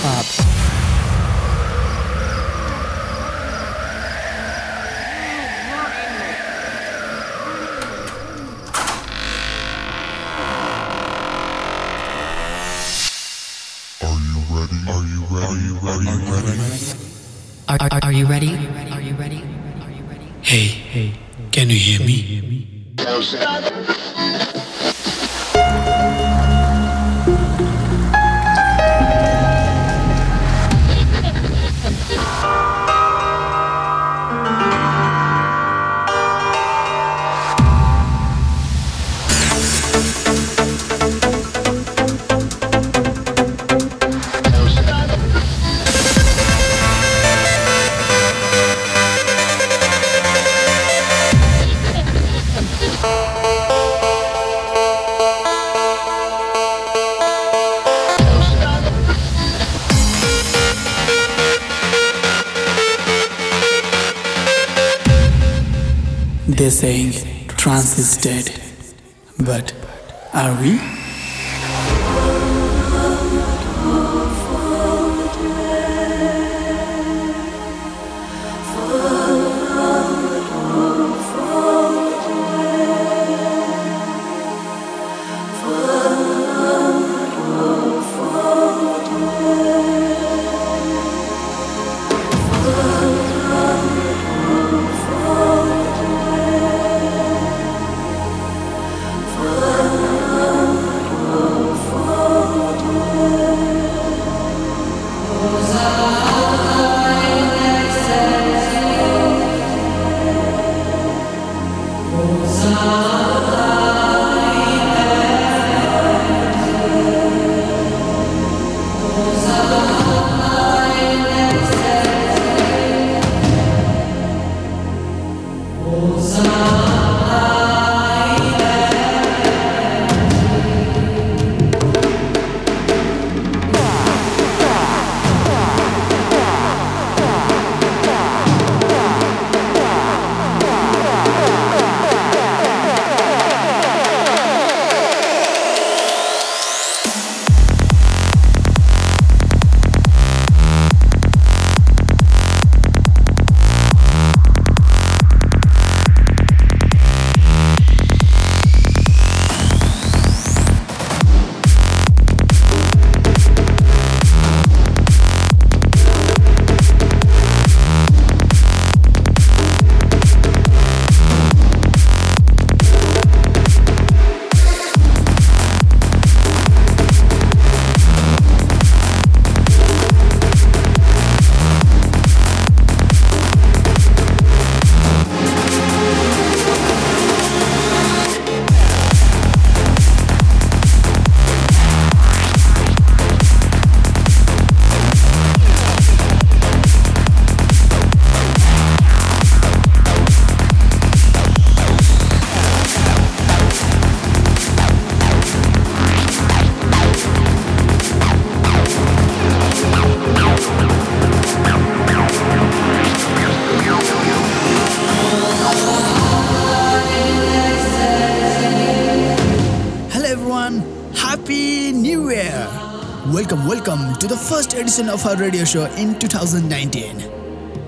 Club. Edition of our radio show in 2019.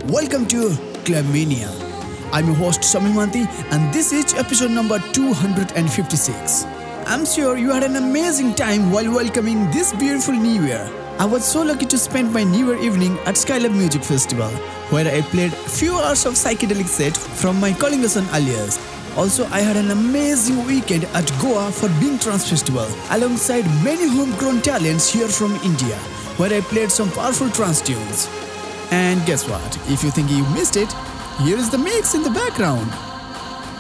Welcome to Club Mania. I'm your host Samimanti and this is episode number 256. I'm sure you had an amazing time while welcoming this beautiful new year. I was so lucky to spend my New Year evening at Skylab Music Festival, where I played few hours of psychedelic set from my Collingason alias. Also, I had an amazing weekend at Goa for Bing Trans Festival, alongside many homegrown talents here from India, where I played some powerful trance tunes. And guess what? If you think you missed it, here is the mix in the background.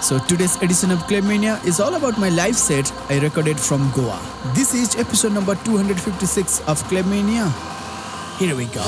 So today's edition of Clubmania is all about my live set I recorded from Goa. This is episode number 256 of Clubmania. Here we go.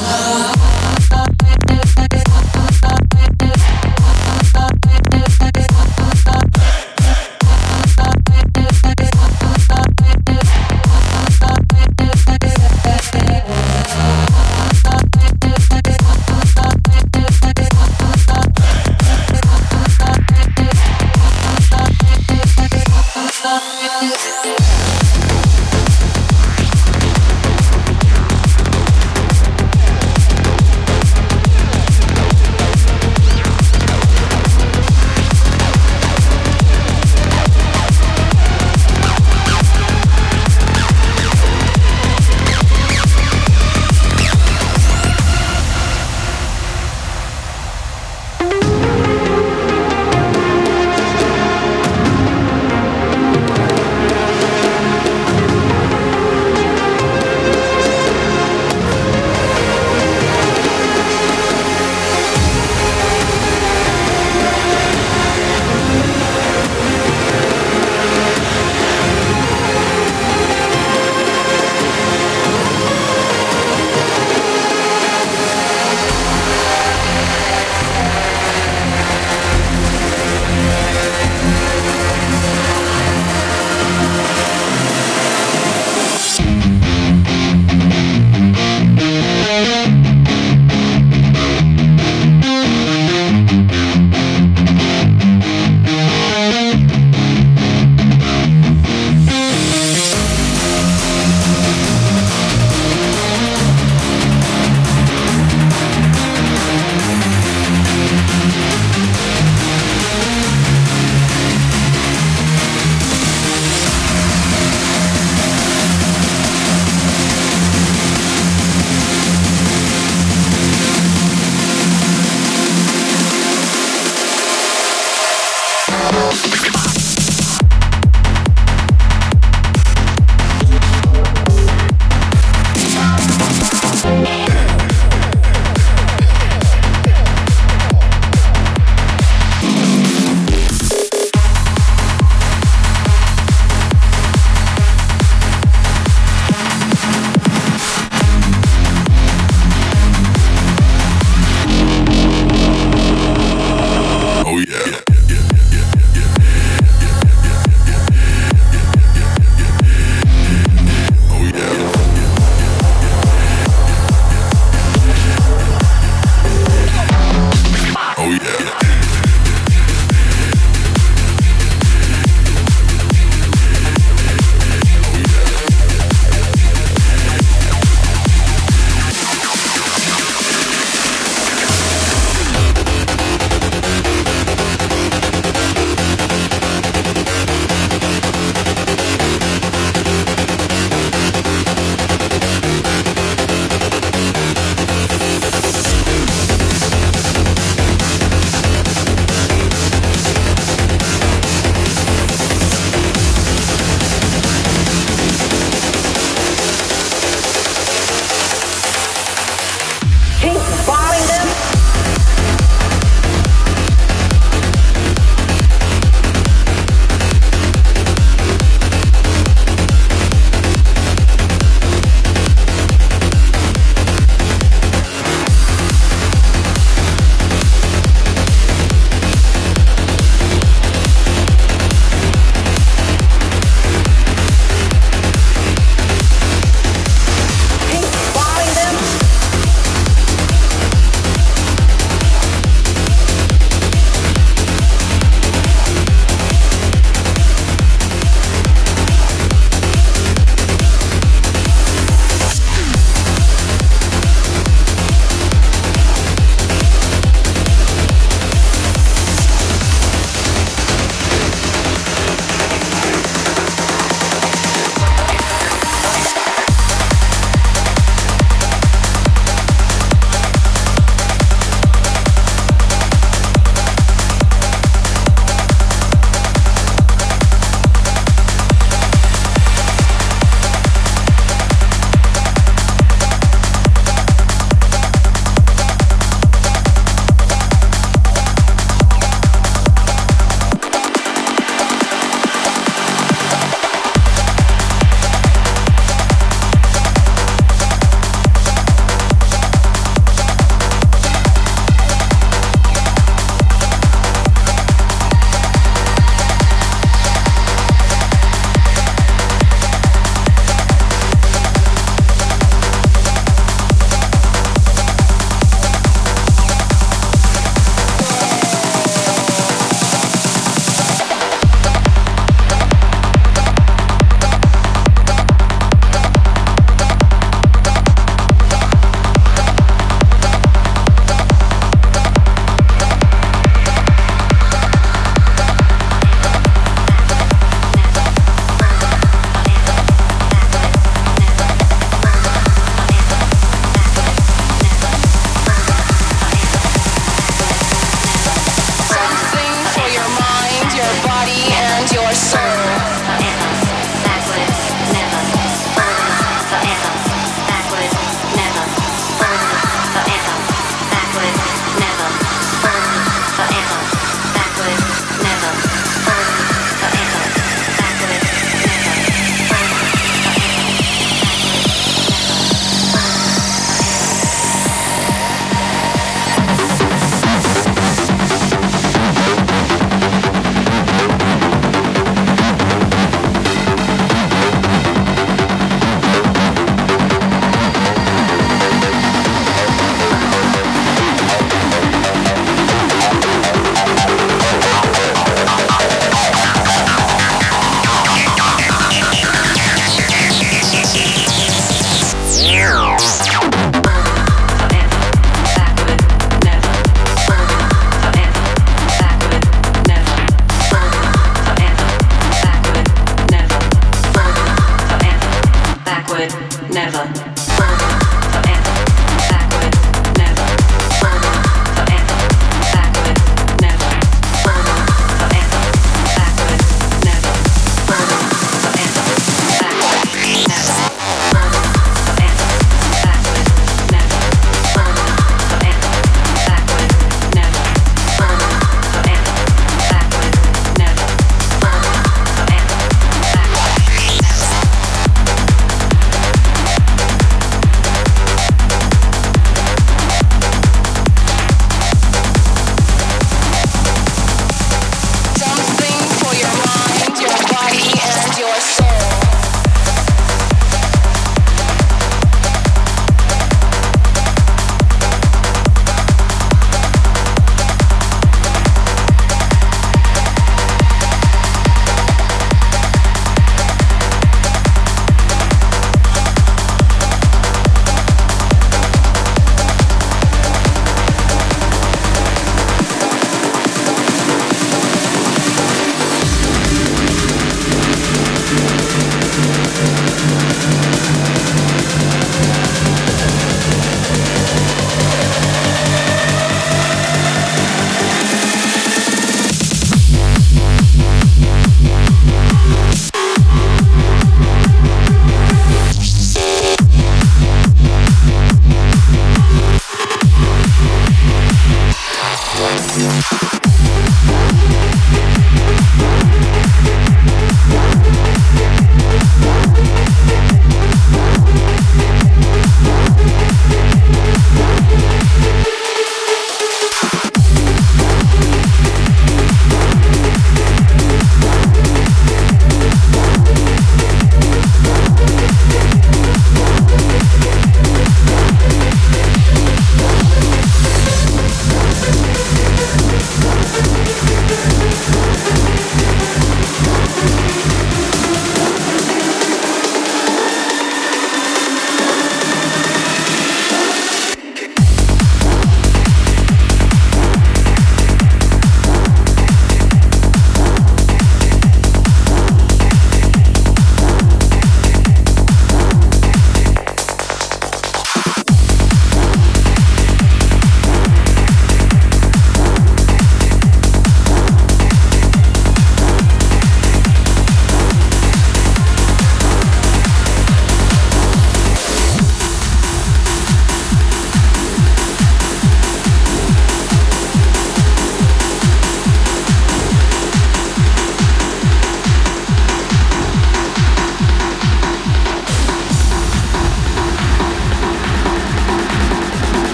never, never.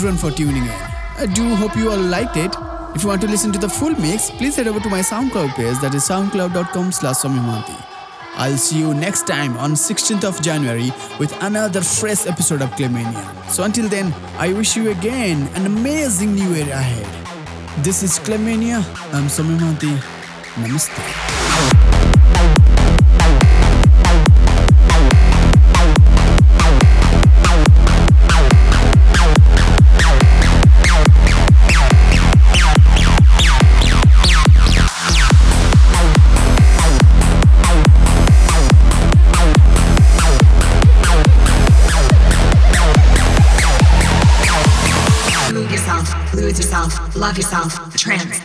Everyone for tuning in. I do hope you all liked it. If you want to listen to the full mix, please head over to my SoundCloud page that is soundcloud.com slash. I'll see you next time on 16th of January with another fresh episode of Clemania. So until then, I wish you again an amazing new year ahead. This is Clemania. I'm Somimanti. Namaste. Love yourself, trance.